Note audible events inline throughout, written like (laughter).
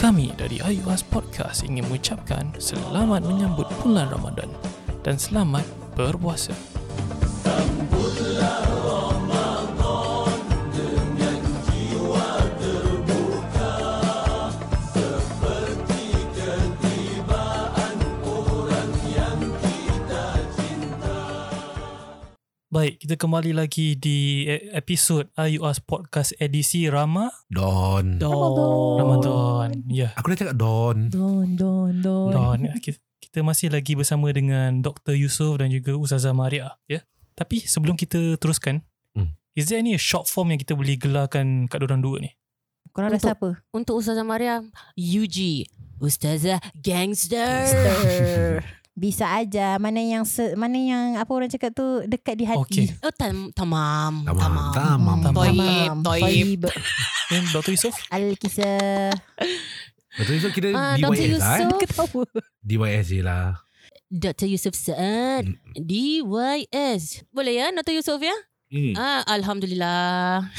Kami dari IUS Podcast ingin mengucapkan selamat menyambut bulan Ramadan dan selamat berpuasa. Baik, kita kembali lagi di e- episod IUS Podcast edisi Rama Don. Don. Ramadan. Ya. Aku dah cakap Don. Don, don, don. Don. Kita, masih lagi bersama dengan Dr. Yusof dan juga Ustazah Maria. Ya. Tapi sebelum kita teruskan, Hmm. is there any short form yang kita boleh gelarkan kat dorang dua ni? Korang rasa apa? Untuk Ustazah Maria, UG. Ustazah Gangster. (laughs) Bisa aja. Mana yang se, mana yang apa orang cakap tu dekat di hati. Okey. Oh, tam, tamam. Tamam. Tamam. Tamam. Tamam. Toib, toib. Eh, Dr. Yusof? Al-Kisah. Betul Yusof kira Ah, Dr. DYS lah eh? Yusof. Ketawa. DYS je lah. Dr. Yusuf Saad. Hmm. DYS. Boleh ya, Dr. Yusuf ya? Hmm. Ah, Alhamdulillah. (laughs)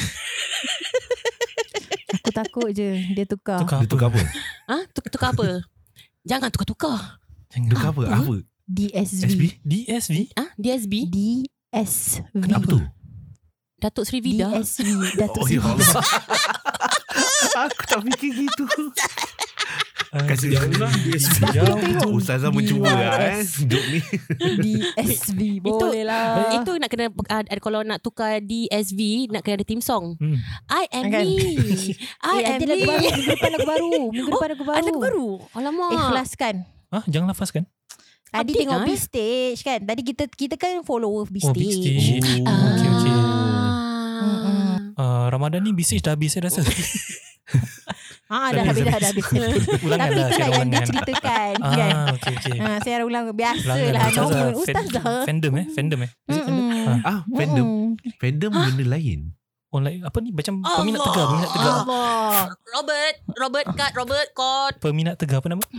Aku takut je dia tukar. Tukar Dia tukar apa? Ah, tuk- tukar apa? Jangan tukar-tukar. Tukar apa? Apa? Apa? DSV. SB? DSV? Ah, DSB. DSV. Kenapa tu? Datuk Sri Vida. DSV. (laughs) Datuk Oh Seri ya Vida. Allah. (laughs) Aku tak fikir gitu. Kasih lah. Jauh betul. Ustazah mencuba (laughs) lah eh. DYS. Duk ni. DSV. Boleh lah. Itu nak kena uh, kalau nak tukar DSV nak kena ada team song. Hmm. I am Kan? me. I Eh, am me. Minggu depan lagu baru. Minggu depan lagu baru. Ada lagu baru. Alamak. Ikhlaskan. Ah, jangan lafazkan. Tadi Update tengok lah, B eh. stage kan. Tadi kita kita kan follower B Oh, big stage. stage. Oh. Okey, okey. Ah. Uh, Ramadan ni bisik dah habis saya rasa. (laughs) Ah, Dah dah habis habis, dah, dah habis. (laughs) Ulangan Tapi itulah yang dia ceritakan kan. ah, okey okey. Ha, saya ulang biasa Ulangan lah. Ustazah. Normal. Fandom eh, fandom eh. Mm-mm. Ah. Ah, fandom. Mm-mm. Fandom benda lain. Oh, like, apa ni? Macam peminat tegar, peminat tegar. Allah. (laughs) Robert, Robert cut, Robert cut. Peminat tegar apa nama? (laughs)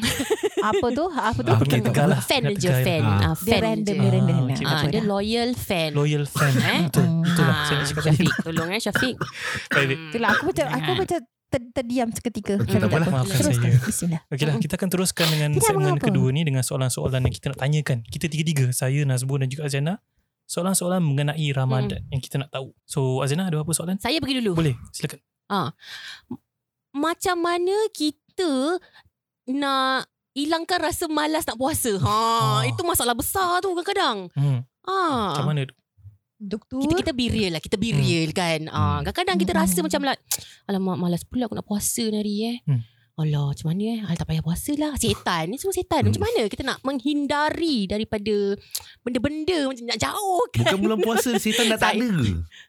Apa tu? Apa tu? Ah, peminat tegar lah. Fan je, fan. Ah. Ah, Dia fan random, je. dia random. Ah, okey. Ah, apa dia loyal fan. Loyal fan. Eh? Betul. Betul lah. Ah, Saya nak cakap tadi. Syafiq, tolong eh Syafiq. (laughs) Baik. Itulah aku macam aku macam ter, terdiam seketika. Okey, tak apalah. Maafkan Teruskan. saya. Bismillah. Okey lah, kita akan teruskan dengan segmen kedua ni dengan soalan-soalan yang kita nak tanyakan. Kita tiga-tiga, saya, Nazbun dan juga Azana. Soalan-soalan mengenai Ramadan yang kita nak tahu. So, Azana ada apa soalan? Saya pergi dulu. Boleh, silakan. Macam mana kita nak hilangkan rasa malas nak puasa? Ha, Ah. itu masalah besar tu kadang-kadang. Hmm, Ha. macam mana? Doktor. Kita kita be real lah, kita be real kan. Ah, Hmm. kadang-kadang kita Hmm. rasa macam lah, alamak malas pula aku nak puasa ni hari eh. Hmm. Alah, macam mana eh? Alah, tak payah puasa lah. Setan. Ni semua setan. Macam mana kita nak menghindari daripada benda-benda macam nak jauh kan? Bukan bulan puasa (laughs) setan dah tak ada?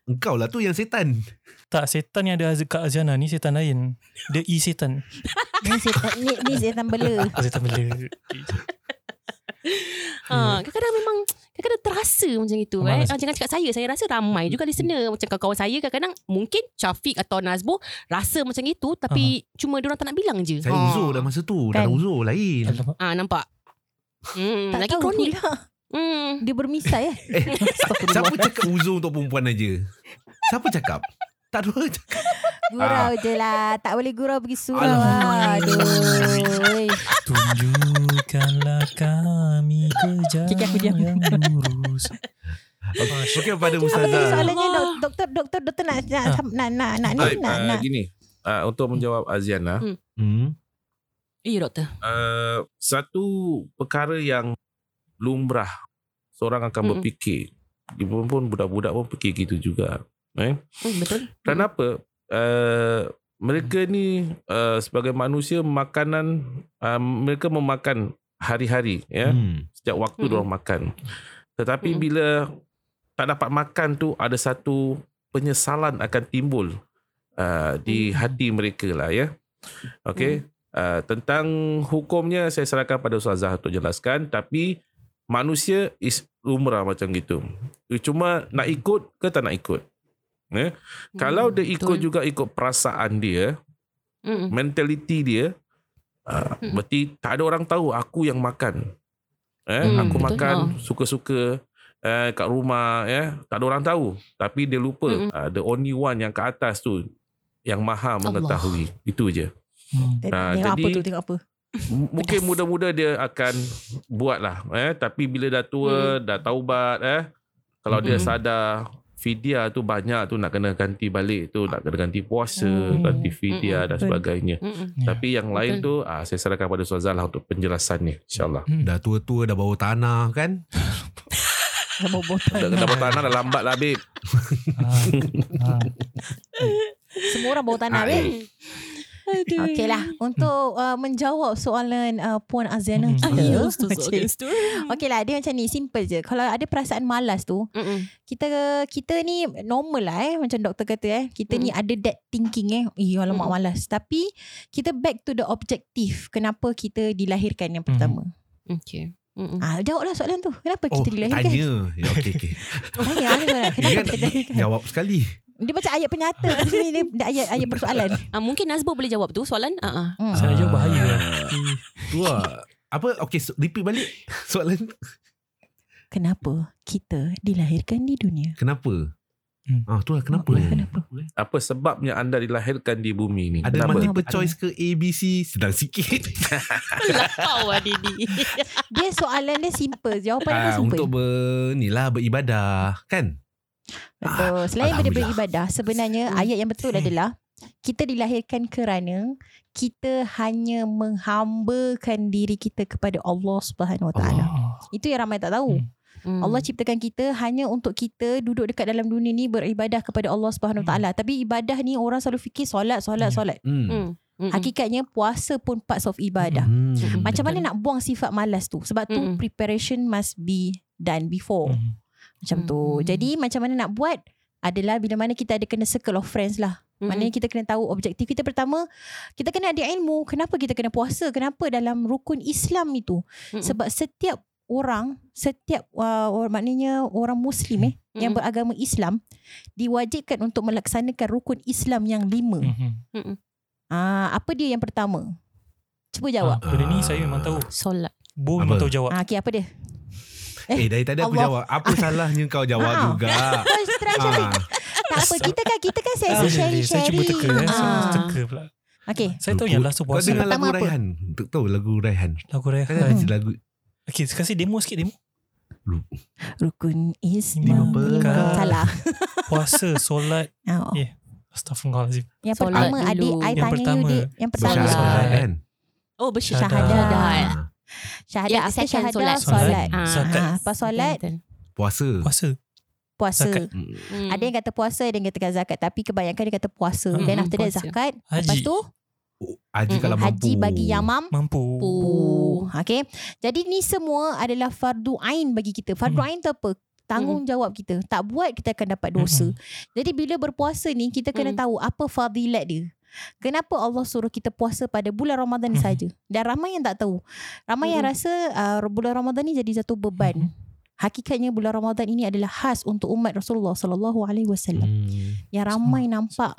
Engkau lah tu yang setan. Tak, setan yang ada Az- kat Azana ni setan lain. Dia E-setan. (laughs) Ni setan, ni, ni setan bela. Oh, setan bela. (laughs) Ha, kadang-kadang memang kadang-kadang terasa macam itu eh. Ah, jangan cakap saya, saya rasa ramai juga listener macam kawan-kawan saya kadang-kadang mungkin Syafiq atau Nazbo rasa macam itu tapi cuma dia orang tak nak bilang je. Saya Ha. uzur dah masa tu. Dah Kan? ada uzur lain. Ah nampak. Hmm, Tak lagi tahu kronik. pula. Hmm. Dia bermisai eh. (laughs) Eh, siapa cakap uzur untuk perempuan aja? Siapa cakap? Tak ada orang cakap. Gurau je lah. Tak boleh gurau pergi surau. Aduh. (laughs) Tunjukkanlah kami ke Okey, aku diam. yang lurus. Okey pada Apa tadi Ustazah. soalannya dok, doktor doktor doktor nak nak Ah. nak nak nak ni Baik, nak uh, nak. gini. Uh, untuk menjawab Aziana, Hmm. Hmm. Ya doktor. uh, satu perkara yang lumrah seorang akan Mm-mm. berfikir. Ibu pun budak-budak pun fikir gitu juga. Eh? Hmm, betul. Kenapa? Uh, mereka ni uh, sebagai manusia makanan uh, mereka memakan hari-hari ya. Hmm. Setiap waktu Mm-mm. diorang makan. Tetapi Mm-mm. bila tak dapat makan tu ada satu penyesalan akan timbul uh, di Mm. hati mereka lah ya. Okey. Uh, tentang hukumnya saya serahkan pada Ustazah untuk jelaskan tapi manusia is lumrah macam gitu. Cuma nak ikut ke tak nak ikut. Eh? Kalau dia ikut betul. juga ikut perasaan dia, Hmm. mentaliti dia uh, Hmm. berarti tak ada orang tahu aku yang makan eh Hmm, aku betul. makan Ha. suka-suka eh kat rumah ya tak ada orang tahu tapi dia lupa Hmm. uh, the only one yang ke atas tu yang maha Allah. mengetahui itu je Hmm. Ah, tengok apa jadi- tu, tengok apa. Mungkin Pedas. (laughs) muda-muda dia akan buat lah eh? Tapi bila dah tua Dah taubat eh? Kalau dia Mm-mm. sadar Fidyah tu banyak tu Nak kena ganti balik tu Nak kena ganti puasa Hmm. Ganti fidyah dan Betul. sebagainya Mm-mm. Ya. Tapi yang lain tu ah, Saya serahkan pada Ustazah lah Untuk penjelasannya InsyaAllah Hmm. Dah tua-tua dah bawa tanah kan (laughs) Dah bawa botol. Dah kena tanah dah lambat lah babe (laughs) Ah. Ah. Semua orang bawa tanah Ah, weh. Okey lah Untuk uh, menjawab soalan uh, Puan Aziana Hmm. kita (laughs) Ya. Gangster. Okey. Lah dia macam ni Simple je. Kalau ada perasaan malas tu Mm-mm. kita kita ni normal lah eh macam doktor kata eh. Kita ni ada that thinking eh. Eh alamak Mm. malas. Tapi kita back to the objective kenapa kita dilahirkan yang pertama. Okay. Mm-mm. ah jawablah soalan tu. Kenapa Oh kita dilahirkan? tanya. Ya okey okey. (laughs) Tanya lah soalan. (laughs) Kenapa kita kan dilahirkan? jawab sekali dia macam ayat penyata Tapi sini dia, dia ayat ayat persoalan Ah, mungkin Nazbo boleh jawab tu soalan. Ah, ah. hmm. Saya jawab bahaya. Ah. Tu lah Apa Okay so, repeat balik Soalan kenapa kita dilahirkan di dunia Kenapa Hmm. Ah tu lah kenapa Oh, eh? kenapa? Apa sebabnya anda dilahirkan di bumi ni Ada Kenapa? multiple choice ke A, B, C Sedang sikit (laughs) kau lah Didi. dia soalan dia simple jawapan dia ah, simple Untuk ber, ni lah beribadah Kan Betul. Selain daripada beribadah, sebenarnya Hmm. ayat yang betul adalah kita dilahirkan kerana kita hanya menghambakan diri kita kepada Allah Subhanahu Wa Taala. Ah. Itu yang ramai tak tahu. Hmm. Hmm. Allah ciptakan kita hanya untuk kita duduk dekat dalam dunia ni beribadah kepada Allah Subhanahu Wa Taala. Tapi ibadah ni orang selalu fikir solat, solat, Hmm. solat. hmm. Hmm. Mm-mm. Hakikatnya puasa pun parts of ibadah. Hmm. Macam Betul. mana nak buang sifat malas tu? Sebab tu Mm-mm. preparation must be done before. Hmm. Macam tu. Hmm. Jadi macam mana nak buat adalah bila mana kita ada kena circle of friends lah. Mm-mm. Maknanya kita kena tahu objektif kita pertama, kita kena ada ilmu kenapa kita kena puasa, kenapa dalam rukun Islam itu. Mm-mm. Sebab setiap orang, setiap uh, orang maknanya orang muslim eh yang Mm-mm. beragama Islam diwajibkan untuk melaksanakan rukun Islam yang lima. Hmm. Ah, apa dia yang pertama? Cuba jawab. Ah, benda ni saya memang tahu. Solat. Bo memang tahu jawab. Ah, okey apa dia? Eh dari tadi aku Allah. jawab Apa salahnya kau jawab Ah. juga (laughs) try ah. Tak apa, kita kan kita kan sesi Ah, boleh, sharing boleh. Saya cuba teka. eh. Saya Ah. teka pula. Okey. Saya tahu yang last tu Kau puasa. dengar lagu? Raihan Tahu- Tahu lagu Raihan Lagu Kan Rehan. ada lagu Okay, kasih demo sikit demo. Rukun Islam. Salah. (laughs) Puasa, solat. Oh. Ya. Astagfirullahaladzim. Yang Solat pertama dulu. adik I Yang tanya pertama, you yang pertama. Bersyahadat kan Oh bersyahadat. Syahadat. Ah. Ya, kita second syahadat solat. solat. Ah. Zakat. Ah, pas solat Betul. Puasa Puasa. puasa. Zakat. Hmm. Hmm. Ada yang kata puasa, ada yang kata zakat tapi kebanyakan dia kata puasa. Hmm, Then after that puasa. zakat. Lepas Haji. tu Oh, Haji kalau mampu haji bagi yang mam Mampu. Okay. Jadi ni semua adalah fardu ain bagi kita. Fardu Hmm. ain tu apa? Tanggungjawab kita. Tak buat kita akan dapat dosa. Jadi bila berpuasa ni kita kena Hmm. tahu apa fadilat dia. Kenapa Allah suruh kita puasa pada bulan Ramadan ni Mhm. saja? Dan ramai yang tak tahu. Ramai yang Mhm. rasa uh, bulan Ramadan ni jadi satu beban. Mhm. Hakikatnya bulan Ramadan ini adalah khas untuk umat Rasulullah sallallahu alaihi wasallam. Hmm. Yang ramai nampak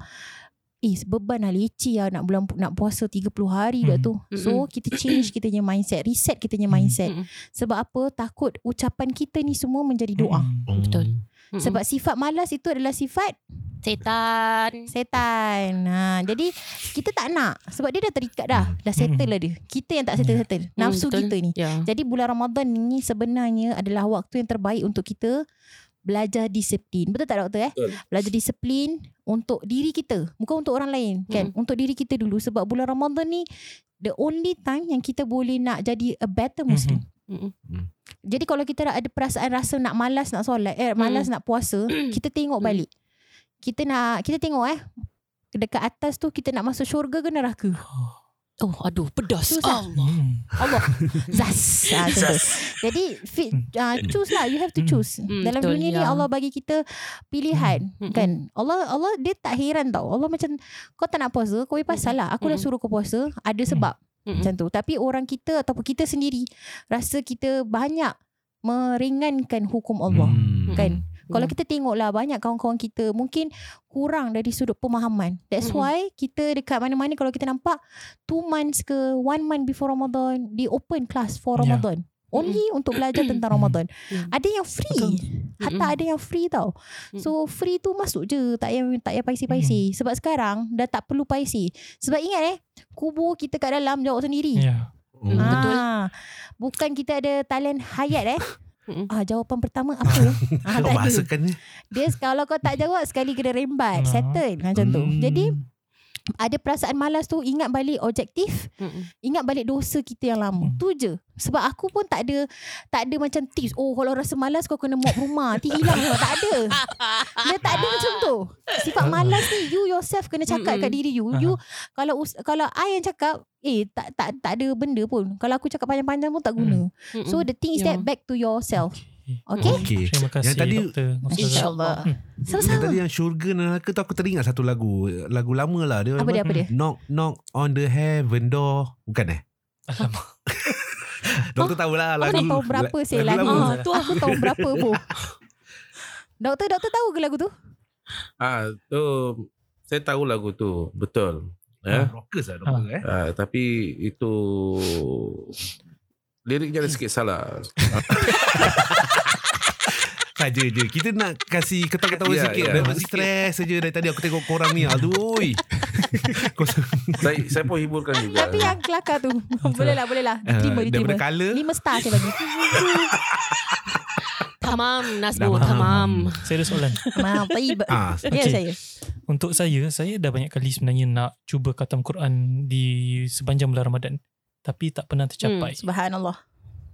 Eh beban lah leceh lah nak bulan nak puasa 30 hari dah Mhm. tu. So kita change (coughs) kita punya mindset, reset kita punya mindset. Sebab apa? Takut ucapan kita ni semua menjadi doa. Hmm. Betul. Sebab sifat malas itu adalah sifat setan. setan. Ha, jadi kita tak nak sebab dia dah terikat dah. Dah settle lah dia. Kita yang tak settle-settle. Nafsu betul. kita ni. Ya. Jadi bulan Ramadan ni sebenarnya adalah waktu yang terbaik untuk kita belajar disiplin. Betul tak doktor eh? Betul. Belajar disiplin untuk diri kita, bukan untuk orang lain kan? Untuk diri kita dulu sebab bulan Ramadan ni the only time yang kita boleh nak jadi a better muslim. Mm-mm. Jadi kalau kita ada perasaan rasa nak malas nak solat, eh malas nak puasa, (clears throat) kita tengok Mm. balik. Kita nak kita tengok eh dekat atas tu kita nak masuk syurga ke neraka? Oh, aduh, pedas. Susah. Allah. Hmm. Allah. Zas. Ha, macam tu. Jadi fit, uh, choose lah. You have to Hmm. choose. Hmm, Dalam betul, dunia ni ya. Allah bagi kita pilihan. Hmm. Kan? Allah Allah dia tak heran tau. Allah macam kau tak nak puasa, kau pasal lah. Aku dah Hmm. suruh kau puasa. Ada sebab. Mm-mm. Macam tu. Tapi orang kita ataupun kita sendiri rasa kita banyak meringankan hukum Allah. Hmm. Kan? Kalau Ya. kita tengok lah banyak kawan-kawan kita mungkin kurang dari sudut pemahaman. That's Mm-mm. why kita dekat mana-mana kalau kita nampak two months ke one month before Ramadan, di open class for Ya. Ramadan. Only untuk belajar tentang Ramadan. Hmm. Ada yang free. Betul. Hatta ada yang free tau. Mm. So free tu masuk je. Tak payah tak payah paisi-paisi. Sebab sekarang dah tak perlu paisi. Sebab ingat eh, kubur kita kat dalam jawab sendiri. Ya. Hmm. Ah, Betul. Bukan kita ada talent hayat eh. (laughs) Mm-mm. Ah, jawapan pertama apa? ah, Kau tak ada. bahasakan ni. Dia kalau kau tak jawab sekali kena rembat. Ah. Settle macam tu. Hmm. Jadi ada perasaan malas tu ingat balik objektif, Mm-mm. ingat balik dosa kita yang lama. Hmm. Tu je. Sebab aku pun tak ada tak ada macam tips. Oh kalau rasa malas kau kena mop rumah. Nanti hilang. Tak ada. (laughs) Dia tak ada macam tu. Sifat malas ni you yourself kena cakap Mm-mm. kat diri you. You kalau us- kalau I yang cakap eh tak tak tak ada benda pun. Kalau aku cakap panjang-panjang pun tak guna. Mm-mm. So the thing is that Yeah. back to yourself. Okay. Okay? Okey. Terima kasih Yang tadi doktor. Ustazah. InsyaAllah. yang Sama-sama. tadi yang syurga dan neraka tu aku teringat satu lagu. Lagu lama lah. Dia Apa dia apa dia? Knock knock on the heaven door. Bukan eh? Alamak. (laughs) Doktor tahu lah lagu. Aku tahu berapa saya lagu. lama. Ah, tu Aku tahu berapa pun. (laughs) Doktor, doktor tahu ke lagu tu? Ah, tu saya tahu lagu tu, betul. Ya. Rockers lah doktor eh. Ah, tapi itu liriknya ada sikit salah. (laughs) Saja je. Kita nak kasih ketawa-ketawa Ya, sikit. ya. Dah stres saja dari tadi aku tengok korang ni. Aduh. (laughs) Saya saya pun hiburkan juga. Tapi yang kelakar tu. (laughs) boleh lah, boleh lah. Diterima, uh, diterima. daripada colour. Lima star saya bagi. (laughs) Tamam Nasbu. Tamam Saya ada soalan. Taib. Ah, Ya Okay. saya. Untuk saya, saya dah banyak kali sebenarnya nak cuba khatam Quran di sepanjang bulan Ramadan. Tapi tak pernah tercapai. Subhanallah.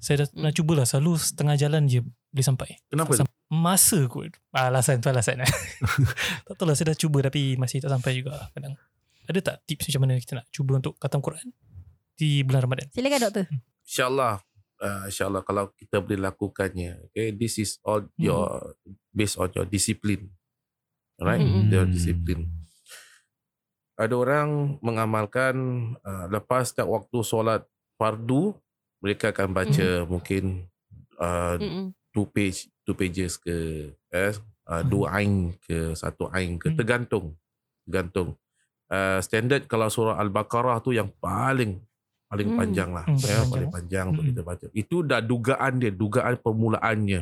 Saya dah pernah cubalah. Selalu setengah jalan je boleh sampai. Kenapa? Sampai. Masa kot. Ah, Alasan tu alasan. (laughs) tak tahu lah saya dah cuba tapi masih tak sampai juga kadang. Ada tak tips macam mana kita nak cuba untuk khatam Quran di bulan Ramadan? Silakan doktor. InsyaAllah uh, InsyaAllah kalau kita boleh lakukannya Okay This is all your Based on your discipline Alright Mm-mm. Your discipline Ada orang mengamalkan uh, Lepas setiap waktu solat Fardu Mereka akan baca Mungkin uh, Mm-mm. Two page Two pages ke eh, uh, Dua ain ke Satu ain ke Hmm. Tergantung Tergantung uh, Standard kalau surah Al-Baqarah tu Yang paling Paling Hmm. panjang lah Hmm, ya, panjang. Paling panjang untuk kita baca Itu dah dugaan dia Dugaan permulaannya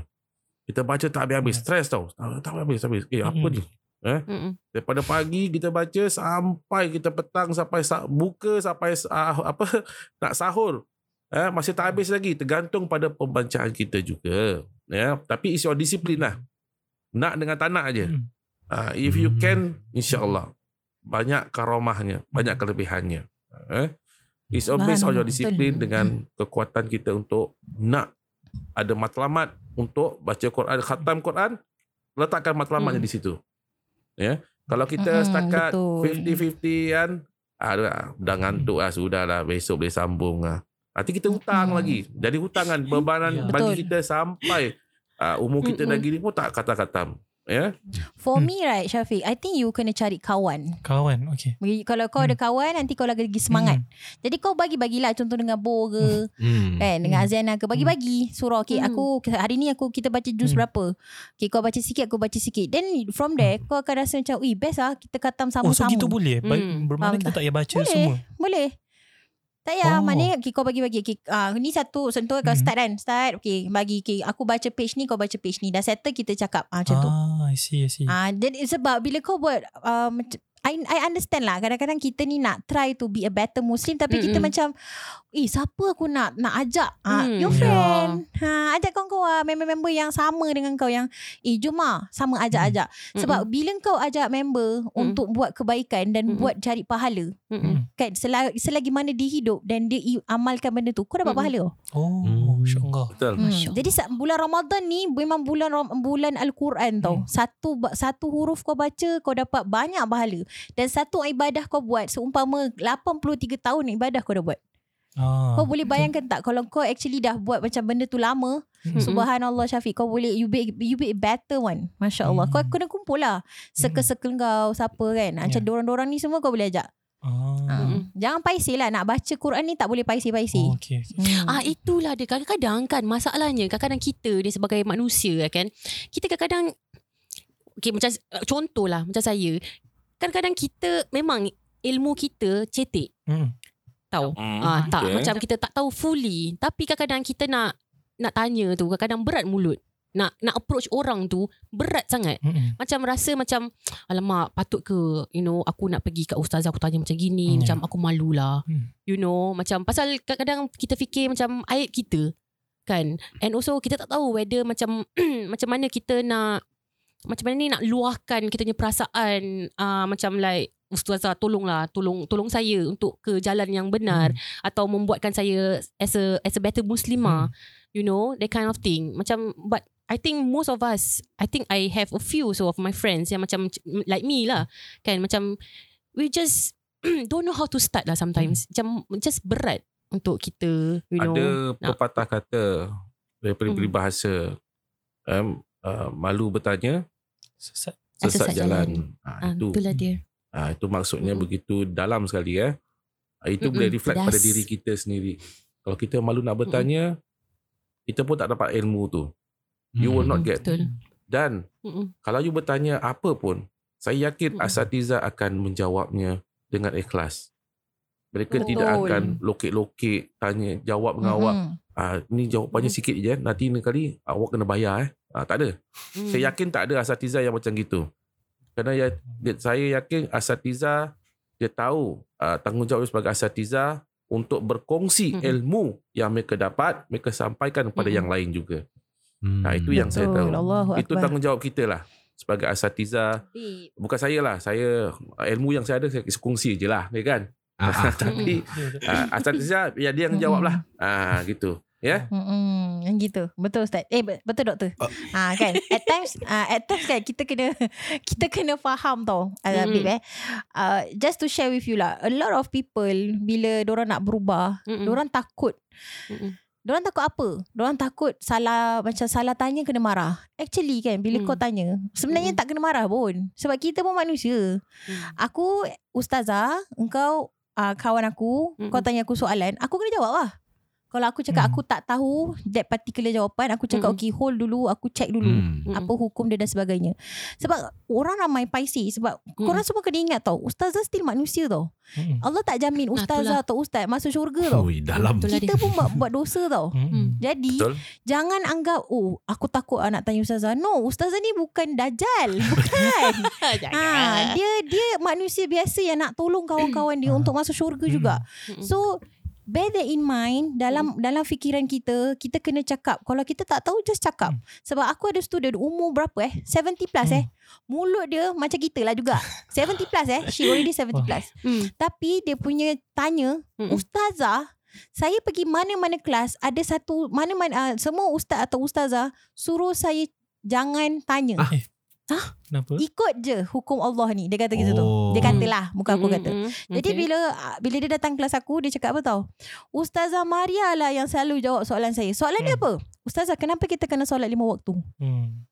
Kita baca tak habis-habis. Stress tau Tak, tak habis-habis Eh apa Hmm. ni Mm-mm. Daripada pagi kita baca Sampai kita petang Sampai sa- buka Sampai uh, apa (laughs) Nak sahur eh, Masih tak habis lagi Tergantung pada pembacaan kita juga ya. Tapi it's your discipline lah Nak dengan tak nak je Hmm. uh, If you Hmm. can InsyaAllah Banyak karomahnya Banyak kelebihannya eh? It's all based on your Betul. discipline Dengan kekuatan kita untuk Nak Ada matlamat Untuk baca Quran Khatam Quran Letakkan matlamatnya Hmm. di situ Ya Kalau kita setakat betul. 50-50 kan ah, dah, dah ngantuk lah Sudah lah Besok boleh sambung lah Nanti kita hutang Mm-mm. lagi Jadi hutangan Bebanan Ya. bagi Betul. kita sampai uh, Umur kita Mm-mm. dah gini pun tak kata-katam Ya For Hmm. me right Syafiq I think you kena cari kawan Kawan, okay. Bagi- Kalau kau ada kawan Nanti kau lagi semangat Jadi kau bagi-bagilah Contoh dengan Bo ke Hmm. Kan dengan Hmm. Aziana ke Bagi-bagi Surah Okay Hmm. aku Hari ni aku Kita baca juz Hmm. berapa Okay kau baca sikit Aku baca sikit Then from there Kau akan rasa macam Ui best lah Kita khatam Oh, so sama-sama gitu boleh? Hmm, Bermakna faham kita tak payah baca Boleh. semua? Boleh tak payah Oh. Maknanya okay, kau bagi-bagi okay, uh, Ni satu Contoh kau Hmm. start kan Start okay, Bagi okay, Aku baca page ni Kau baca page ni Dah settle kita cakap ah, Macam tu Ah, I see, I see. Ah, jadi sebab bila kau buat uh, I, I understand lah Kadang-kadang kita ni nak Try to be a better Muslim Tapi kita Mm-mm. macam Eh siapa aku nak Nak ajak ah, Hmm. Your Ya. friend ha, Ajak kawan-kawan Member-member yang sama Dengan kau yang Eh jom lah Sama ajak-ajak Sebab bila kau ajak member Untuk buat kebaikan Dan Mm-mm. buat cari pahala Mm-mm. Kan selagi, selagi mana dia hidup Dan dia amalkan benda tu Kau dapat Mm-mm. pahala Oh, Hmm. insyaAllah. Betul Hmm. Masya Allah. Jadi sa- bulan Ramadan ni memang bulan bulan Al-Quran tau. Hmm. Satu ba- satu huruf kau baca kau dapat banyak pahala. Dan satu ibadah kau buat seumpama 83 tahun ibadah kau dah buat. Ah, Kau boleh bayangkan tak kalau kau actually dah buat macam benda tu lama, Hmm. subhanallah Syafiq kau boleh you be you be a better one. Masya-Allah. Kau Hmm. kena kumpul lah. Circle-circle kau siapa kan. Macam Ya. dorang-dorang ni semua kau boleh ajak. Ah. Hmm. Jangan paisi lah nak baca Quran ni tak boleh paisi-paisi. Oh, okay. Hmm. Ah itulah dia kadang-kadang kan masalahnya kadang-kadang kita dia sebagai manusia kan kita kadang-kadang okay, macam uh, contohlah macam saya kadang-kadang kita memang ilmu kita cetek Hmm. tahu Hmm, ah tak okay. macam kita tak tahu fully tapi kadang-kadang kita nak nak tanya tu kadang-kadang berat mulut. Nak nak approach orang tu berat sangat. Mm-mm. Macam rasa macam (tsk) alamak patut ke you know aku nak pergi kat ustazah aku tanya macam gini Hmm, macam aku malulah. Hmm. You know macam pasal kadang-kadang kita fikir macam ayat kita kan and also kita tak tahu whether macam (clears throat) macam mana kita nak macam mana ni nak luahkan kita punya perasaan uh, macam like ustazah tolonglah tolong tolong saya untuk ke jalan yang benar atau membuatkan saya as a as a better muslimah you know that kind of thing. Macam but I think most of us I think I have a few so of my friends yang macam like me lah kan? Macam we just (clears throat) don't know how to start lah sometimes. Macam just berat untuk kita you know Ada nak- pepatah kata daripada Hmm. peribahasa um, uh, malu bertanya Sesat. sesat, Sesat jalan. Ah, Ha, itu itulah dia ha, itu maksudnya Mm-mm. begitu dalam sekali eh. Ah, Itu Mm-mm, boleh reflect pada diri kita sendiri. Kalau kita malu nak bertanya, kita pun tak dapat ilmu tu. You will not Mm, get. betul Dan Mm-mm. kalau you bertanya apa pun, saya yakin Mm-mm. asatiza akan menjawabnya dengan ikhlas. Mereka Betul. tidak akan lokek-lokek tanya jawab dengan awak. Mm-mm. Ah ni jawapannya Mm. sikit je. Nanti ni kali awak kena bayar eh. Ah tak ada. Mm. Saya yakin tak ada asatiza yang macam gitu. Kerana ya, saya yakin asatiza dia tahu uh, tanggungjawab dia sebagai asatiza untuk berkongsi Mm-mm. ilmu yang mereka dapat, mereka sampaikan kepada Mm-mm. yang lain juga. Hmm. Ha, itu yang saya Betul. tahu. Allahu Itu Akbar. tanggungjawab kita lah sebagai asatiza. Tapi, Bukan saya lah. Saya ilmu yang saya ada saya kongsi je lah. Ya kan? Ah, ah. (laughs) Tapi uh, asatiza ya dia yang jawab lah. Ah gitu. Ya. Hmm, yang gitu. Betul Ustaz. Eh be- betul doktor. Uh. Ah kan. At times ah at times kan kita kena (laughs) kita kena faham tau. Uh, Mm-mm. Bib eh. Uh, just to share with you lah. A lot of people bila orang nak berubah, Mm-mm. orang takut. Mm-mm. Diorang takut apa? Diorang takut salah macam salah tanya kena marah. Actually kan bila Hmm. kau tanya, sebenarnya Hmm. tak kena marah pun. Sebab kita pun manusia. Mm. Aku ustazah, engkau uh, kawan aku, Mm-mm. kau tanya aku soalan, aku kena jawab lah. Kalau aku cakap Hmm. aku tak tahu that particular jawapan, aku cakap Mm-mm. okay hold dulu, aku check dulu. Hmm. Apa hukum dia dan sebagainya Sebab orang ramai paisi Sebab Mm. korang semua kena ingat tau Ustazah still manusia tau Mm-mm. Allah tak jamin Ah, ustazah atau ustaz Masuk syurga tau Ui, dalam. Kita pun buat, buat dosa tau Mm-mm. Jadi Betul. Jangan anggap Oh aku takut nak tanya ustazah No ustazah ni bukan dajal (laughs) Bukan ha, Dia dia manusia biasa Yang nak tolong kawan-kawan dia Ah. Untuk masuk syurga juga Mm-mm. So Bear that in mind dalam Hmm. dalam fikiran kita kita kena cakap kalau kita tak tahu just cakap Hmm. sebab aku ada student umur berapa eh 70 plus eh mulut dia macam kita lah juga (laughs) 70 plus eh she already 70 Wah. plus Mm. tapi dia punya tanya Mm-mm. ustazah saya pergi mana-mana kelas ada satu mana-mana uh, semua ustaz atau ustazah suruh saya jangan tanya Ah. Kenapa? ikut je hukum Allah ni dia kata gitu tu Oh. dia katalah bukan aku kata Mm-mm. jadi Okay. bila bila dia datang kelas aku dia cakap apa tau? Ustazah Maria lah yang selalu jawab soalan saya. Soalan dia Hmm. apa? Ustazah kenapa kita kena solat lima waktu? Hmm.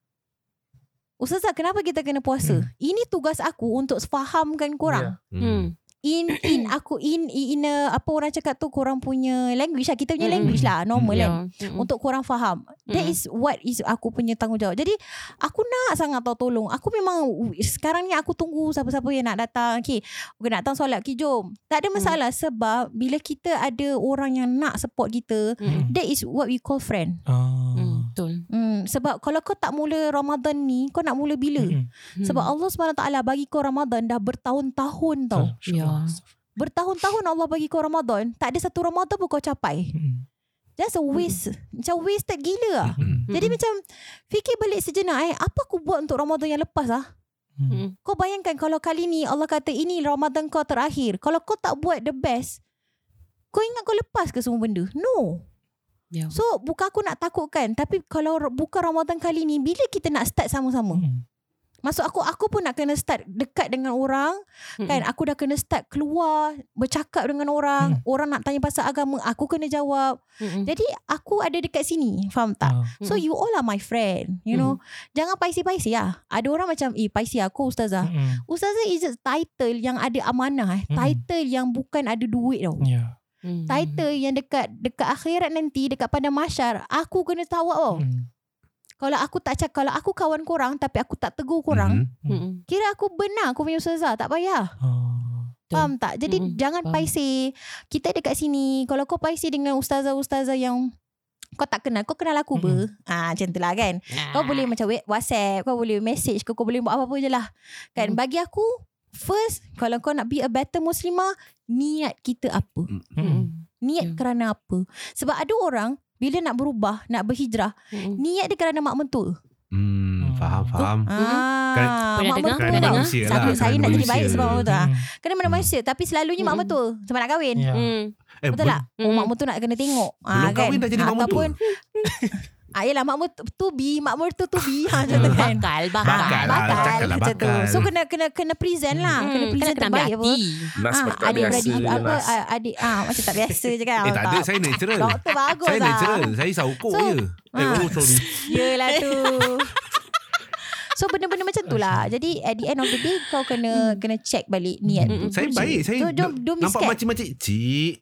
Ustazah kenapa kita kena puasa? Hmm. Ini tugas aku untuk fahamkan korang. Hmm. Mm. In in (coughs) aku in in a, apa orang cakap tu korang punya language lah. Kita punya Hmm. language lah normal kan. Yeah. Mm-mm. Untuk korang faham That Mm. is what is aku punya tanggungjawab Jadi Aku nak sangat tau tolong Aku memang Sekarang ni aku tunggu Siapa-siapa yang nak datang Okay Okay nak datang solat Okay jom Tak ada masalah Sebab Bila kita ada orang yang nak support kita Mm-mm. That is what we call friend Ah. Mm, Betul hmm, Sebab kalau kau tak mula Ramadan ni Kau nak mula bila Mm-mm. Sebab Mm. Allah SWT bagi kau Ramadan Dah bertahun-tahun tau InsyaAllah. Bertahun-tahun Allah bagi kau Ramadan Tak ada satu Ramadan pun kau capai. That's a waste Macam wasted gila lah. Jadi macam Fikir balik sejenak eh Apa aku buat untuk Ramadan yang lepas ah? Mm. Kau bayangkan Kalau kali ni Allah kata Ini Ramadan kau terakhir Kalau kau tak buat the best Kau ingat kau lepas ke semua benda? No Yeah. So bukan aku nak takutkan Tapi kalau bukan Ramadan kali ni Bila kita nak start sama-sama Mm. Maksud aku Aku pun nak kena start Dekat dengan orang Mm-mm. Kan aku dah kena start keluar Bercakap dengan orang Orang nak tanya pasal agama Aku kena jawab Mm-mm. Jadi aku ada dekat sini Faham tak? Ah. So you all are my friend You know Jangan paisi-paisi lah Ada orang macam Eh paisi aku ustazah Mm-mm. Ustazah is just title Yang ada amanah eh. Mm-mm. Title yang bukan ada duit tau Ya. Mm. Title yang dekat Dekat akhirat nanti Dekat pada masyar Aku kena tawak tau Mm. Kalau aku tak cakap Kalau aku kawan korang Tapi aku tak tegur korang Hmm. Mm-mm. Kira aku benar Aku punya ustazah Tak payah Ah. Betul. Faham tak? Jadi Mm-mm, jangan faham. paisi Kita dekat sini Kalau kau paisi dengan ustazah-ustazah yang kau tak kenal, kau kenal aku ber. Ah macam tu lah kan. Kau boleh macam wa- WhatsApp, kau boleh message, kau, kau boleh buat apa-apa je lah. Kan Hmm. bagi aku first kalau kau nak be a better muslimah, niat kita apa? Hmm. Niat Hmm. kerana apa? Sebab ada orang bila nak berubah, nak berhijrah, Mm-mm. niat dia kerana mak mentua. Hmm, faham, faham. Ah, Kan- Pernah mak dengar? mentua lah. dengar? Manusia lah, saya kan nak jadi baik sebab mak mentua. Hmm. Kena mana manusia Tapi selalunya mak Mm-mm. mentua Sebab nak kahwin Ya. Mm. Eh, Betul tak? Oh Mm. mak mentua nak kena tengok Belum ah, kahwin dah jadi mak mentua? Ataupun (laughs) Ah, yelah mak mentua to be Mak mentua to be (laughs) ha, Macam tu kan Bakal, bakal. Bakal lah, cakap lah macam tu. bakal. So kena kena kena present lah Hmm, Kena present kena terbaik apa hati. Nas Ah, macam tak adik biasa beradik je, apa Nas. ah, adik ah macam tak biasa je kan (laughs) Eh tak ada, saya natural. Doktor bagus Saya lah natural. Saya saukuk So, je. Eh, ah. oh sorry. (laughs) Yelah tu So benda-benda macam tu lah Jadi at the end of the day Kau kena Kena check balik niat Mm-mm. Saya baik. Saya So don't, don't nampak macam-macam. Cik.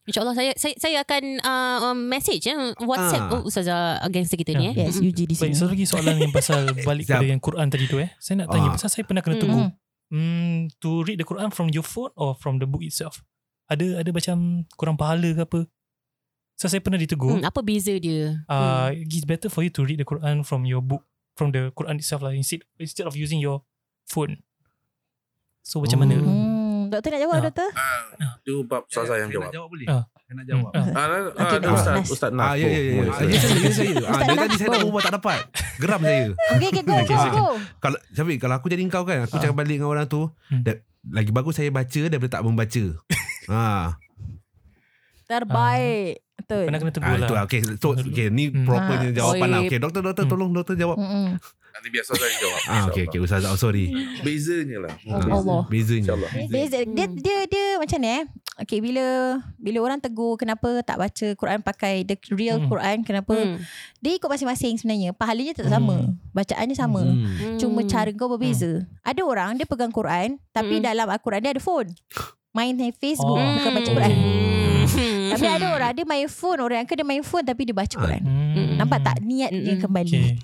InsyaAllah saya saya saya akan uh, um, message ya WhatsApp Ah. oh, Ustazah gangster kita ni eh. Yes you di Baik, sini satu lagi soalan yang pasal (laughs) balik pada yang Quran tadi tu eh. Saya nak tanya Ah. pasal saya pernah kena Hmm. tegur. Mm. Hmm, to read the Quran from your phone or from the book itself. Ada ada macam kurang pahala ke apa? So saya pernah ditegur. Hmm, apa beza dia? Uh, it's better for you to read the Quran from your book, from the Quran itself lah instead instead of using your phone. So macam Oh. mana? Doktor nak jawab Ah. doktor? Itu bab Ustazah yang jawab. boleh? Ah. Saya nak jawab. jawab. Hmm. Ah, ah, Okey, ada Nas, Ustaz, Nas. Ustaz Nas. Ah, ya, ya, ya. Boleh, boleh. ya, saya, ya, saya. Ah, Ustaz dari Nas, tadi saya nak boleh. berbual tak dapat. Geram saya. Okay, okay, go, Okay, go, go. Kalau Syafiq, kalau aku jadi kau kan, aku cakap balik dengan orang tu, Hmm. that, lagi bagus saya baca daripada tak membaca. ha. (laughs) Terbaik. Betul. Pernah kena tegur Ah, lah. itu lah. Okay, so, okay, ni Hmm. propernya Ah. jawapan lah. Oi. Okay, doktor, doktor, Hmm. tolong doktor jawab. Mm-mm. Nanti biar Ustazah yang jawab. Ah, okay, okay, Ustaz, oh, sorry. Bezanya lah. Ah, Allah. Bezanya. InsyaAllah. Beza, dia, Hmm. dia, dia macam ni eh. Okay, bila bila orang tegur kenapa tak baca Quran pakai the real Hmm. Quran, kenapa Hmm. dia ikut masing-masing sebenarnya. Pahalanya tak sama. Bacaannya sama. Hmm. Hmm. Cuma cara kau berbeza. Ada orang dia pegang Quran tapi Hmm. dalam Al-Quran dia ada phone. Main Facebook Oh. bukan baca Hmm. Quran. Hmm. Tapi ada orang dia main phone, orang yang dia main phone tapi dia baca Quran. Hmm. Nampak tak niat dia Mm-mm. kembali. Okay.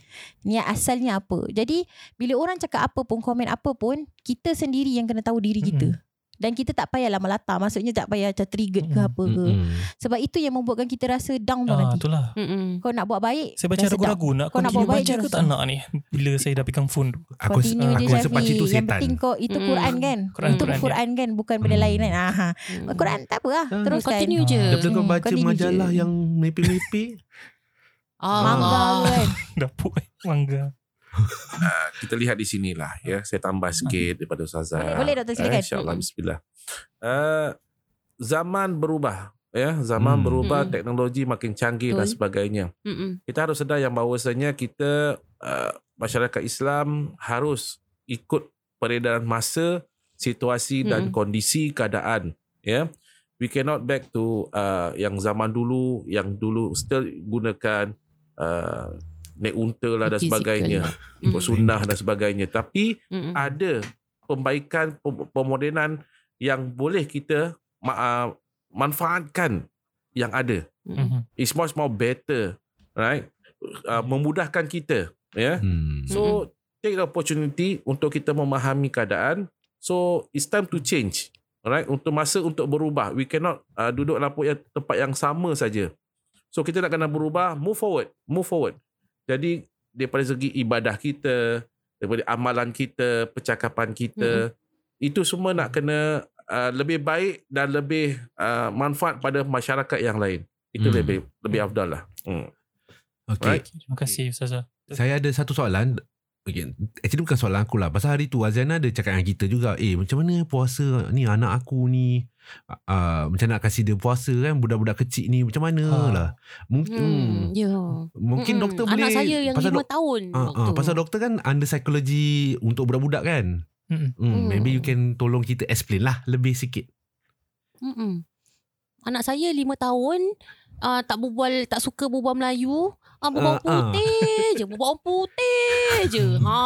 Niat asalnya apa. Jadi bila orang cakap apa pun, komen apa pun, kita sendiri yang kena tahu diri kita. Dan kita tak payahlah melata. Maksudnya tak payah macam triggered ke Mm-mm. apa ke. Hmm. Sebab itu yang membuatkan kita rasa down Ah, nanti. itulah. Hmm. Kau nak buat baik, Saya baca ragu-ragu nak Kau nak continue buat baik je ke tak nak ni bila saya dah pegang phone tu. Aku, Continue aku rasa pakcik tu Yang setan. penting kau itu Mm. Quran kan. Quran, itu Quran, Quran, kan bukan benda Hmm. lain kan. Aha. Quran tak apa lah. Hmm, Teruskan. Continue je. Daripada kau Hmm, baca continue majalah je. yang mepek-mepek. Ah. Mangga kan. (laughs) Dapur eh, mangga. (laughs) Ah, kita lihat di sinilah ya. Saya tambah sikit daripada Ustazah. Boleh, boleh, doktor, silakan. Eh, InsyaAllah bismillah. Uh, zaman berubah ya, zaman Hmm. berubah, Hmm. teknologi makin canggih dan Betul. sebagainya. Hmm. Kita harus sedar yang bahawasanya kita uh, masyarakat Islam harus ikut peredaran masa, situasi dan kondisi keadaan ya. We cannot back to uh, yang zaman dulu yang dulu still gunakan uh, naik unta lah dan sebagainya, ikut sunnah dan sebagainya. Tapi Hmm. ada pembaikan pem- pemodenan yang boleh kita ma- uh, manfaatkan yang ada. Hmm. Mhm. It's much more better, right? Uh, memudahkan kita, ya. Hmm. So take the opportunity untuk kita memahami keadaan. So it's time to change, right? Untuk masa untuk berubah. We cannot uh, duduk dalam yang tempat yang sama saja. So kita nak kena berubah, move forward, move forward. Jadi daripada segi ibadah kita, daripada amalan kita, percakapan kita, itu semua nak kena uh, lebih baik dan lebih uh, manfaat pada masyarakat yang lain. Itu Hmm. lebih lebih afdal lah. Hmm. Okay. Right. Terima kasih Ustazah. Saya ada satu soalan. Okay. Actually bukan soalan aku lah. Pasal hari tu Azana ada cakap dengan kita juga. Eh macam mana puasa ni anak aku ni. Uh, macam nak kasih dia puasa kan. Budak-budak kecil ni. Macam mana Ah. lah. Mungkin, Hmm. Ya. mungkin Mm-mm. doktor boleh. Anak saya yang pasal lima dok- tahun Ah, ah, waktu. pasal doktor kan under psychology untuk budak-budak kan. Mm-mm. Hmm, Hmm. Maybe you can tolong kita explain lah lebih sikit. Mm-mm. Anak saya lima tahun uh, tak berbual tak suka berbual Melayu, uh, berbual Ah, ah. putih je, berbual putih je. (laughs) Ha,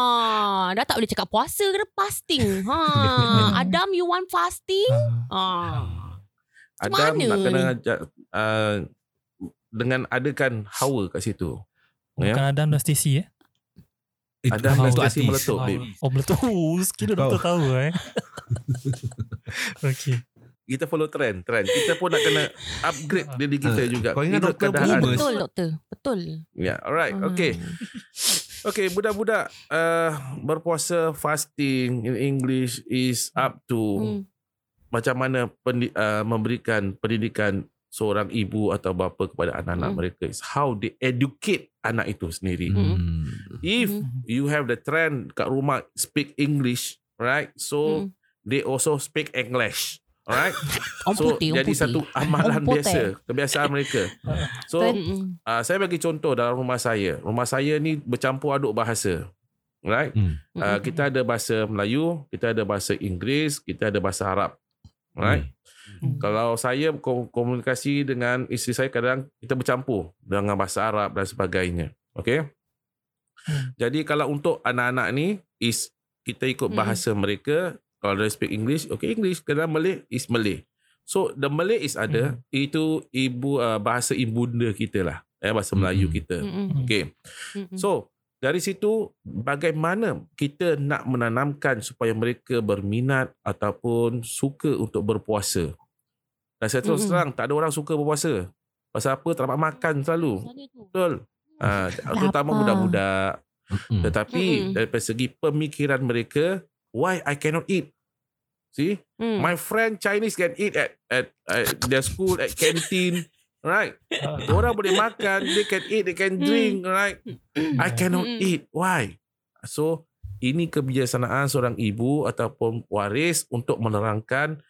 dah tak boleh cakap puasa kena fasting. Ha, (laughs) Adam you want fasting? Ah. Ha. Adam mana nak kena ni? ajak uh, dengan adakan Hawa kat situ. Ya. Bukan Adam dan Stacy eh. Itu Ada kan meletup untuk hati artis. meletup, babe. Oh meletup. Oh, sekira doktor tahu eh. (laughs) okay. Kita follow trend, trend. Kita pun nak kena upgrade (laughs) diri kita Ah, juga. kau ingat doktor keadaan. boomers? Betul doktor. Betul. Ya, alright. Hmm. Okay. Okay, budak-budak uh, berpuasa fasting in English is up to Hmm. macam mana pendi- uh, memberikan pendidikan seorang ibu atau bapa kepada anak-anak Hmm. mereka is how they educate anak itu sendiri. Hmm. If Hmm. you have the trend kat rumah speak English, right? So Hmm. they also speak English. Alright? (laughs) Orang so putih, jadi putih. satu amalan putih. biasa, kebiasaan mereka. So uh, saya bagi contoh dalam rumah saya. Rumah saya ni bercampur aduk bahasa. Right? Hmm. Uh, kita ada bahasa Melayu, kita ada bahasa Inggeris, kita ada bahasa Arab. Right? Hmm. Kalau saya ko- komunikasi dengan isteri saya kadang kita bercampur dengan bahasa Arab dan sebagainya. Okay? Hmm. Jadi kalau untuk anak-anak ni is kita ikut Hmm. bahasa mereka. Kalau they speak English, okay English. Kalau Malay is Malay. So the Malay is ada. Hmm. Itu ibu uh, bahasa ibunda kita lah. Eh, bahasa Hmm. Melayu kita. Mm-mm. Okay. Mm-mm. So dari situ bagaimana kita nak menanamkan supaya mereka berminat ataupun suka untuk berpuasa. Dan saya terus Mm-mm. terang tak ada orang suka berpuasa. Pasal apa? Tak dapat makan selalu. Betul. Ha, terutama budak-budak. Hmm. Tetapi Mm-mm. dari segi pemikiran mereka, why I cannot eat? See? Mm. My friend Chinese can eat at at, at their school at canteen, (laughs) right? Orang boleh makan, they can eat, they can drink, right? I cannot Mm-mm. eat. Why? So, ini kebijaksanaan seorang ibu ataupun waris untuk menerangkan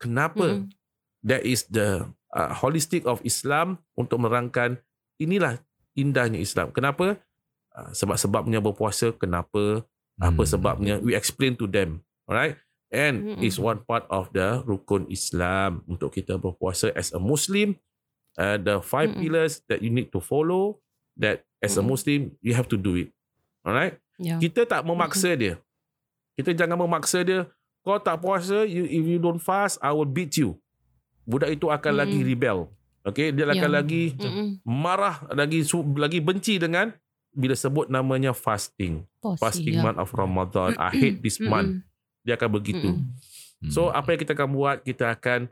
kenapa Mm-mm. that is the uh, holistic of Islam untuk menerangkan inilah indahnya Islam. Kenapa? Uh, sebab-sebabnya berpuasa, kenapa? Apa Hmm. sebabnya? We explain to them. Alright? And Mm-mm. is one part of the rukun Islam untuk kita berpuasa as a Muslim. Uh, the five Mm-mm. pillars that you need to follow that as a Mm-mm. Muslim you have to do it. Alright? Ya. Kita tak memaksa dia. Kita jangan memaksa dia. Kau tak puasa, you, if you don't fast, I will beat you. Budak itu akan Mm-mm. lagi rebel. Okay, dia akan Ya. lagi Mm-mm. marah, lagi su- lagi benci dengan bila sebut namanya fasting. Puasa, Fasting month of Ramadan. I hate this month. Dia akan begitu. Hmm. So apa yang kita akan buat, kita akan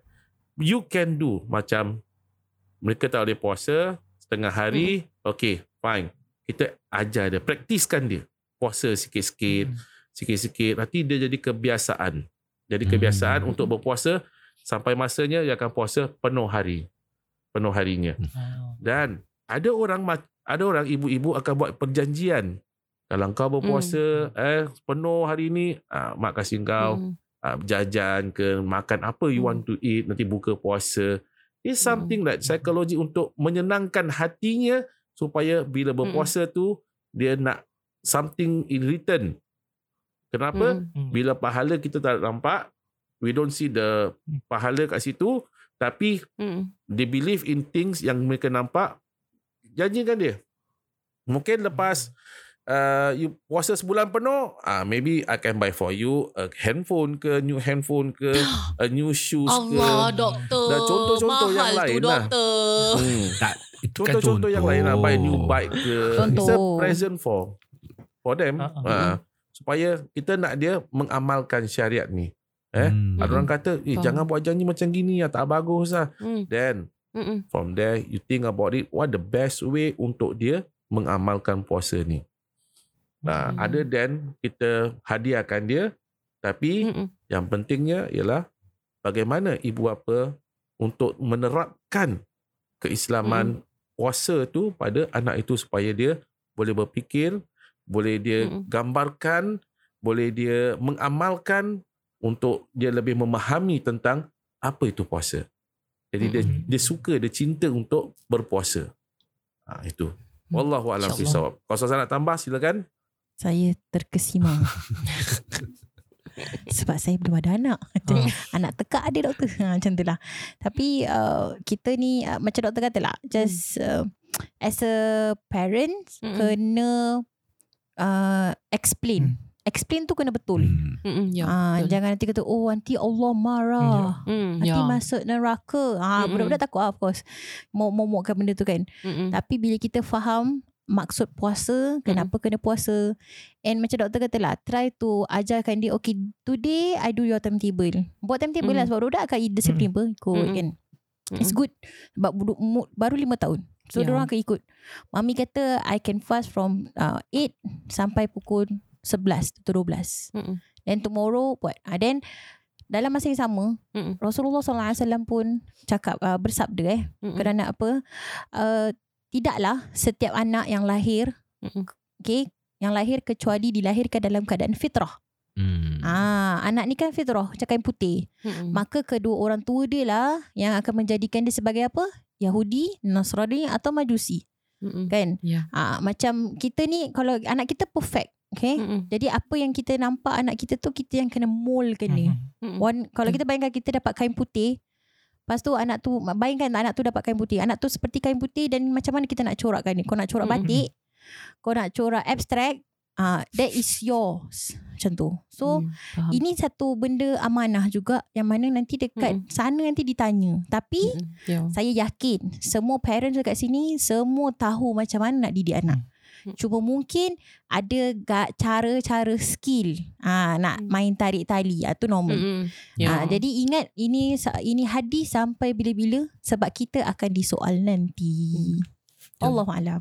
you can do macam mereka tak boleh puasa setengah hari, okay, fine. Kita ajar dia, praktiskan dia. Puasa sikit-sikit, sikit-sikit. Nanti dia jadi kebiasaan. Jadi Hmm. kebiasaan untuk berpuasa sampai masanya dia akan puasa penuh hari. Penuh harinya. Dan ada orang ada orang ibu-ibu akan buat perjanjian. Kalau kau berpuasa eh penuh hari ni, ah, mak kasih kau Mm. uh, jajan ke makan apa you Hmm. want to eat nanti buka puasa it's Hmm. something like psikologi untuk menyenangkan hatinya supaya bila Hmm. berpuasa tu dia nak something in return kenapa Mm. bila pahala kita tak nampak we don't see the pahala kat situ tapi Mm. they believe in things yang mereka nampak janjikan dia mungkin lepas uh, you puasa sebulan penuh ah maybe I can buy for you a handphone ke new handphone ke (gasps) a new shoes Allah ke doktor Dan contoh-contoh yang Mahal lain tu lah. doktor hmm. (laughs) tak itu kan contoh-contoh yang lain lah buy new bike ke it's a Contoh. present for for them Ah, ah. uh, supaya kita nak dia mengamalkan syariat ni eh Hmm. ada orang kata eh Faham. jangan buat janji macam gini ya tak bagus lah Mm. then Mm-mm. From there, you think about it, what the best way untuk dia mengamalkan puasa ni. Nah, Hmm. other than kita hadiahkan dia, tapi Mm-mm. yang pentingnya ialah bagaimana ibu bapa untuk menerapkan keislaman puasa tu pada anak itu supaya dia boleh berfikir, boleh dia Mm-mm. gambarkan, boleh dia mengamalkan untuk dia lebih memahami tentang apa itu puasa. Jadi dia Mm-mm. dia suka, dia cinta untuk berpuasa. Ha, itu. Wallahu a'lam bishawab. Kalau Ustaz nak tambah silakan. Saya terkesima. (laughs) Sebab saya belum ada anak. Ah. (laughs) anak tekak ada doktor. Ha, macam tu lah. Tapi uh, kita ni uh, macam doktor kata lah. Just uh, as a parent Mm-mm. kena uh, explain. Explain tu kena betul. Hmm. Mm-mm. Ya, Ah, betul. jangan nanti kata oh nanti Allah marah. Mm, Nanti ya. masuk neraka. Ah, Mm-mm. budak-budak takut lah, of course. Mau mau kan benda tu kan. Mm-mm. Tapi bila kita faham maksud puasa, kenapa kena puasa. And macam doktor kata lah, try to ajarkan dia, okay, today I do your timetable. Buat timetable Mm. lah sebab budak akan disiplin apa, ikut Mm. kan. Mm-mm. It's good. Sebab budak baru lima tahun. So, Ya. yeah. orang akan ikut. Mami kata, I can fast from uh, 8 sampai pukul 11 atau 12. Mm-mm. Then tomorrow buat. Uh, then dalam masa yang sama, Mm-mm. Rasulullah SAW pun cakap uh, bersabda eh Mm-mm. kerana apa? Uh, tidaklah setiap anak yang lahir Mm-mm. okay, yang lahir kecuali dilahirkan dalam keadaan fitrah. Hmm. Ah, anak ni kan fitrah, macam kain putih. Mm-mm. Maka kedua orang tua dia lah yang akan menjadikan dia sebagai apa? Yahudi, Nasrani atau Majusi, Mm-mm. kan? Ya. Ah, macam kita ni kalau anak kita perfect, okay? Mm-mm. Jadi apa yang kita nampak anak kita tu kita yang kena moldkan dia. Mhm. Mm-mm. One, kalau Betul. kita bayangkan kita dapat kain putih, lepas tu anak tu bayangkan anak tu dapat kain putih. Anak tu seperti kain putih dan macam mana kita nak corakkan ni? Kau nak corak Mm-mm. batik, kau nak corak abstract, ah uh, that is yours. Macam tu. So faham. ini satu benda amanah juga yang mana nanti dekat Mm-mm. sana nanti ditanya. Tapi Mm-mm. Ya. saya yakin semua parents dekat sini semua tahu macam mana nak didik anak. Hmm. Cuma mungkin ada ga- cara-cara skill ah nak Hmm. main tarik tali ah tu normal. Mm-mm. Ah, Ya. jadi ingat ini sa- ini hadis sampai bila-bila sebab kita akan disoal nanti. Hmm. Allah alam.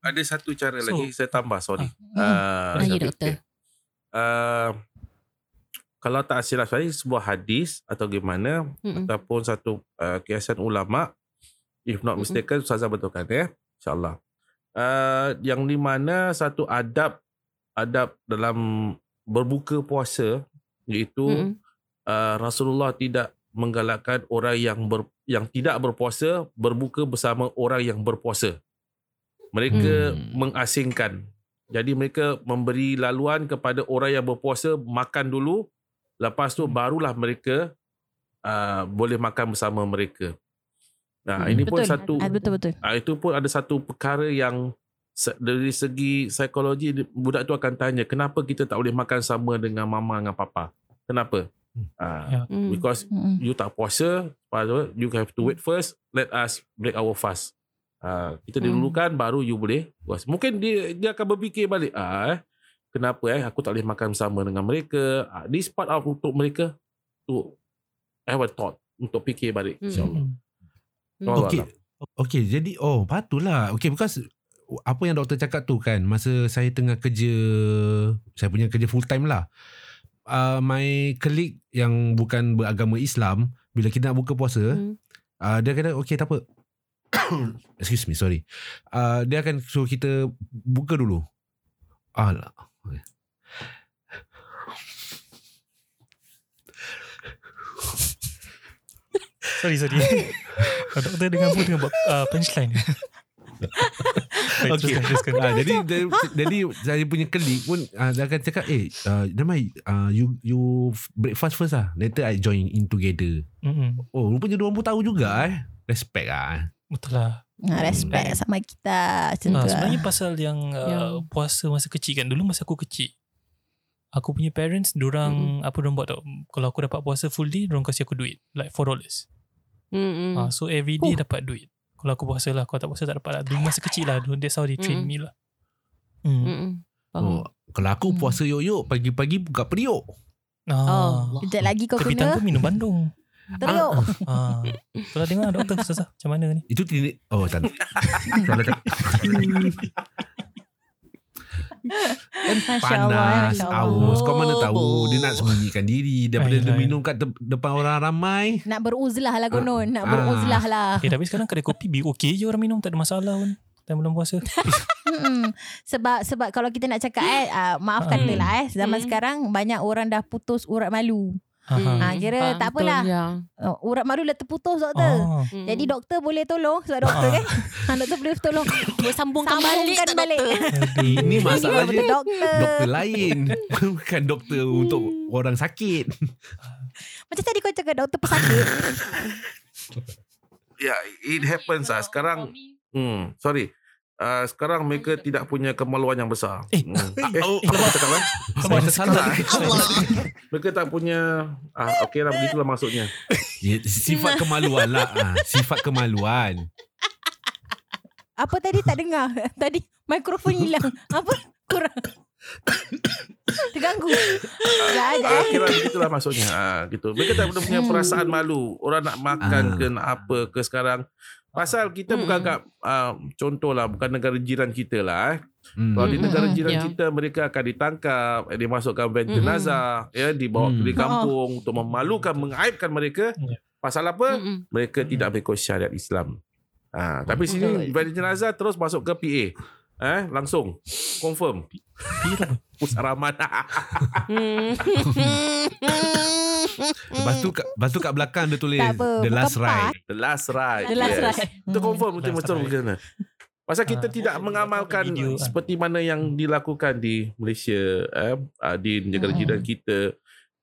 Ada satu cara So- lagi saya tambah sorry. Hmm. Uh, Ah, ya, doktor. Uh, kalau tak silap saya sebuah hadis atau gimana Mm-mm. ataupun satu uh, kiasan ulama if not Mm-mm. mistaken ustazah betulkan ya insyaallah uh, yang di mana satu adab adab dalam berbuka puasa iaitu Mm-mm. uh, Rasulullah tidak menggalakkan orang yang ber, yang tidak berpuasa berbuka bersama orang yang berpuasa mereka Hmm. mengasingkan jadi mereka memberi laluan kepada orang yang berpuasa makan dulu lepas tu barulah mereka uh, boleh makan bersama mereka nah Hmm. ini pun Betul. satu Ah, betul betul. Ah itu pun ada satu perkara yang dari segi psikologi budak tu akan tanya kenapa kita tak boleh makan sama dengan mama dengan papa. Kenapa? Ah Ya. Mm. because Mm-mm. you tak puasa, you have to wait first, let us break our fast. Ah kita Hmm. didulukan baru you boleh puas. Mungkin dia dia akan berfikir balik, ah eh, kenapa eh aku tak boleh makan bersama dengan mereka? Ah, this part of untuk mereka to have a thought untuk fikir balik Hmm. insyaallah. Hmm. Allah Okey. alam. Okey, jadi oh patutlah. Okey, because apa yang doktor cakap tu kan, masa saya tengah kerja, saya punya kerja full time lah. Uh, my colleague yang bukan beragama Islam, bila kita nak buka puasa, Mm. uh, dia kata, okey tak apa. (coughs) Excuse me, sorry. Uh, dia akan suruh kita buka dulu. Alah. Sorry sorry (laughs) Ah, Doktor dengan pun buat uh, punchline (laughs) Baik, Okey. teruskan, teruskan. Ah, jadi dia, jadi saya punya colleague pun uh, dia akan cakap, eh, uh, Damai, uh, you you breakfast first lah. Later I join in together. Mm-mm. Oh, rupanya diorang pun tahu juga eh. Respect lah. Betul lah Ah, respect sama kita macam Ah, tu. sebenarnya lah. pasal yang uh, Yang- puasa masa kecil kan. Dulu masa aku kecil. Aku punya parents, dorang, apa dorang buat tau. Kalau aku dapat puasa full day, dorang kasih aku duit. Like $4. Mm-mm. Ah, so every day dapat duit. Kalau aku puasa lah. Kalau tak puasa tak dapat lah. Dulu masa kecil lah. That's how they train Mm-mm. me lah. Faham. Oh, kalau aku Hmm. puasa yuk-yuk, pagi-pagi buka periuk. Ah. Allah. Kejap lagi kau kena tangga minum bandung. teriuk. ah. Kalau dengar doktor Ustazah macam mana ni? Itu tidak, oh tak. Salah (laughs) tak. (laughs) (laughs) Panas, Allah. aus. Kau mana tahu Oh. dia nak sembunyikan diri daripada dia minum kat de- depan orang ramai. Nak beruzlah lah konon. Nak Ah. beruzlah lah. Eh tapi sekarang kedai kopi bi okey je orang minum tak ada masalah pun. Time bulan puasa. Mm-mm. (laughs) Sebab sebab kalau kita nak cakap eh uh, maaf Hmm. katalah eh zaman Hmm. sekarang banyak orang dah putus urat malu. Ha. Ah, kira tak betul, apalah. Ya. Uh, urat malu dah terputus doktor. Ah. Mm. Jadi doktor boleh tolong sebab doktor Ah. kan. (laughs) Ha, doktor boleh tolong. Boleh sambungkan balik Sambungkan tak balik. doktor? Ini masalah dia. doktor. Doktor lain. (laughs) Bukan doktor untuk orang sakit. (laughs) Macam tadi kau cakap doktor pesakit. Ya, it happens lah. Sekarang, hmm, sorry. Uh, sekarang mereka tidak punya kemaluan yang besar. Eh. Hmm. (laughs) eh, Oh. apa aku cakap (laughs) kan? Saya salah. (laughs) Mereka tak punya, ah, okey lah, begitulah maksudnya. Ya, Sifat kemaluan lah. Ah, Sifat kemaluan. Apa tadi tak dengar? Tadi Mikrofon hilang. Apa? Kurang. Terganggu. Tak ada. Ah, kira begitulah maksudnya. Ah, gitu. Mereka tak pernah punya Hmm. perasaan malu. Orang nak makan Ah. ke nak apa ke sekarang. Pasal kita Hmm. bukan kat uh, contohlah bukan negara jiran kita lah eh. Hmm. Kalau di Mm-mm, negara jiran ya. kita mereka akan ditangkap, eh, dimasukkan van Mm-mm. jenazah, ya dibawa Hmm. di kampung untuk memalukan, mengaibkan mereka. Ya. Pasal apa? Mm-mm. Mereka tidak mengikut syariat Islam. Ha, tapi sini van jenazah terus masuk ke PA. Eh, langsung confirm Pira apa? pusara mana. Hmm. Lepas tu kat, lepas tu kat belakang dia tulis apa, The last part. ride. The last ride. The last yes. ride. Itu confirm betul betul macam mana. Pasal kita Ah, tidak mengamalkan video, ah. seperti mana yang dilakukan di Malaysia, eh, di negara Hmm. jiran kita.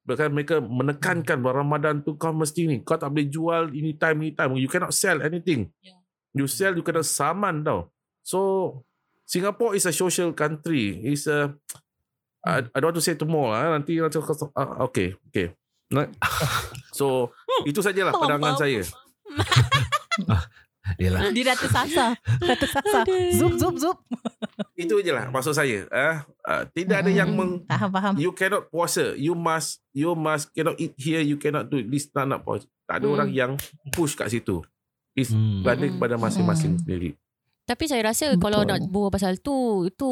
Bahkan mereka menekankan bahawa Ramadan tu kau mesti ni. Kau tak boleh jual anytime, anytime. You cannot sell anything. Yeah. You sell, you kena saman tau. So, Singapore is a social country. It's a... I, I don't want to say too more lah. Nanti nanti uh, okay, okay. Nah, (laughs) so itu sajalah pandangan saya. (laughs) Yalah. Dia dah tersasar. Dah tersasar. Aduh. Zoom, zoom, zoom. Itu je lah maksud saya. Eh, uh, tidak ada yang meng, Faham, faham. you cannot puasa. You must you must cannot eat here. You cannot do this. Tak nak puasa. Tak ada Hmm. orang yang push kat situ. It's Hmm. berada kepada masing-masing Mm. sendiri. Tapi saya rasa Betul. kalau nak berbual pasal tu, itu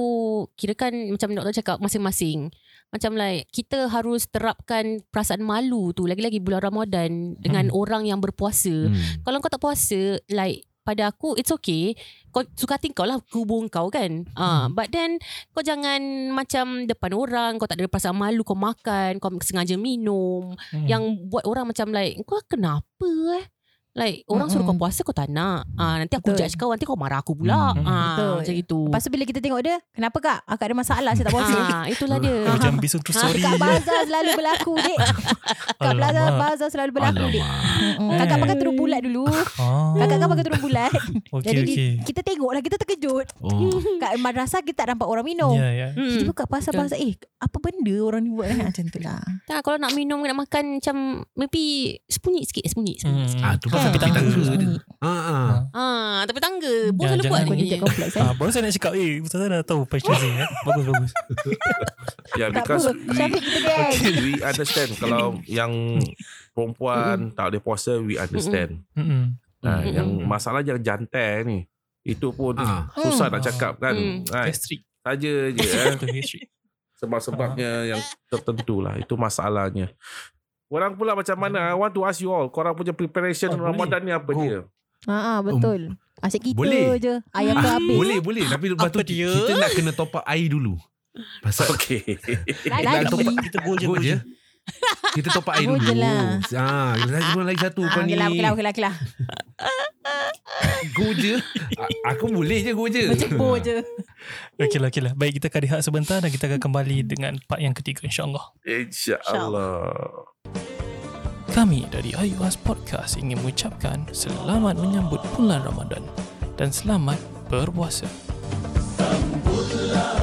kirakan macam doktor cakap masing-masing. Macam like kita harus terapkan perasaan malu tu lagi-lagi bulan Ramadan dengan Hmm. orang yang berpuasa. Hmm. Kalau kau tak puasa, like pada aku it's okay. Kau suka hati kau lah hubung kau kan. Ah, Hmm. but then kau jangan macam depan orang, kau tak ada perasaan malu kau makan, kau sengaja minum Hmm. yang buat orang macam like kau kenapa eh? Like orang suruh kau puasa kau tak nak. Ah nanti aku Betul. judge kau nanti kau marah aku pula. Mm. Ah Betul. macam gitu. Lepas tu bila kita tengok dia, kenapa kak? Akak ada masalah, saya tak puasa. Ah itulah dia. Macam bisu true Ah, story Kat je. bazar selalu berlaku, dek. (laughs) Kat bazar, Alamak. bazar selalu berlaku, dek. Alamak. Mm, Kakak pakai turun bulat dulu. Ah. Kakak kan pakai turun bulat. (laughs) Okey, Jadi okey. di, kita tengok lah, kita terkejut. Oh. (laughs) Kat madrasah kita tak nampak orang minum. Ya, ya. Hmm. Kita buka pasal-pasal, eh apa benda orang ni buat eh? Macam tu lah. Tak, kalau nak minum nak makan macam maybe sembunyi sikit, sembunyi. Hmm. sikit. Ah tu pasal Tapi tangga je. Ah ah. Ah, tapi tangga. Bos Ya, selalu buat ni. eh. Ah, baru saya nak cakap Eh Ustazah dah tahu Passion ni eh. (laughs) Bagus bagus (laughs) Yeah, Tak because we, we understand kalau yang perempuan tak boleh puasa, we understand. Ah, Mm-mm. yang masalah yang jantai ni, itu pun Ah. susah nak cakap kan. Hmm. Kan? Gastric Saja je eh. Sebab-sebabnya yang tertentu lah. Itu masalahnya. Korang pula macam mana? I want to ask you all. Korang punya preparation Oh, boleh. Ramadan ni apa Oh. dia? Ha ah, betul. Asyik kita Boleh. je. Ayam tu Ah, habis. boleh boleh tapi lepas tu dia? kita nak kena top up air dulu. Pasal (laughs) Okay. (laughs) Lagi. Kita go je go go je. Kita top up air dulu. lah. Ah, kita lagi satu Ah, kau ni. okey lah, okey lah, okey lah, okey lah. Go je. Aku boleh je go je. Macam bo je. (laughs) Okey lah, okey lah. Baik, kita akan rehat sebentar dan kita akan kembali dengan part yang ketiga insyaAllah. InsyaAllah. Kami dari IUS Podcast ingin mengucapkan selamat menyambut bulan Ramadan dan selamat berpuasa. Sambutlah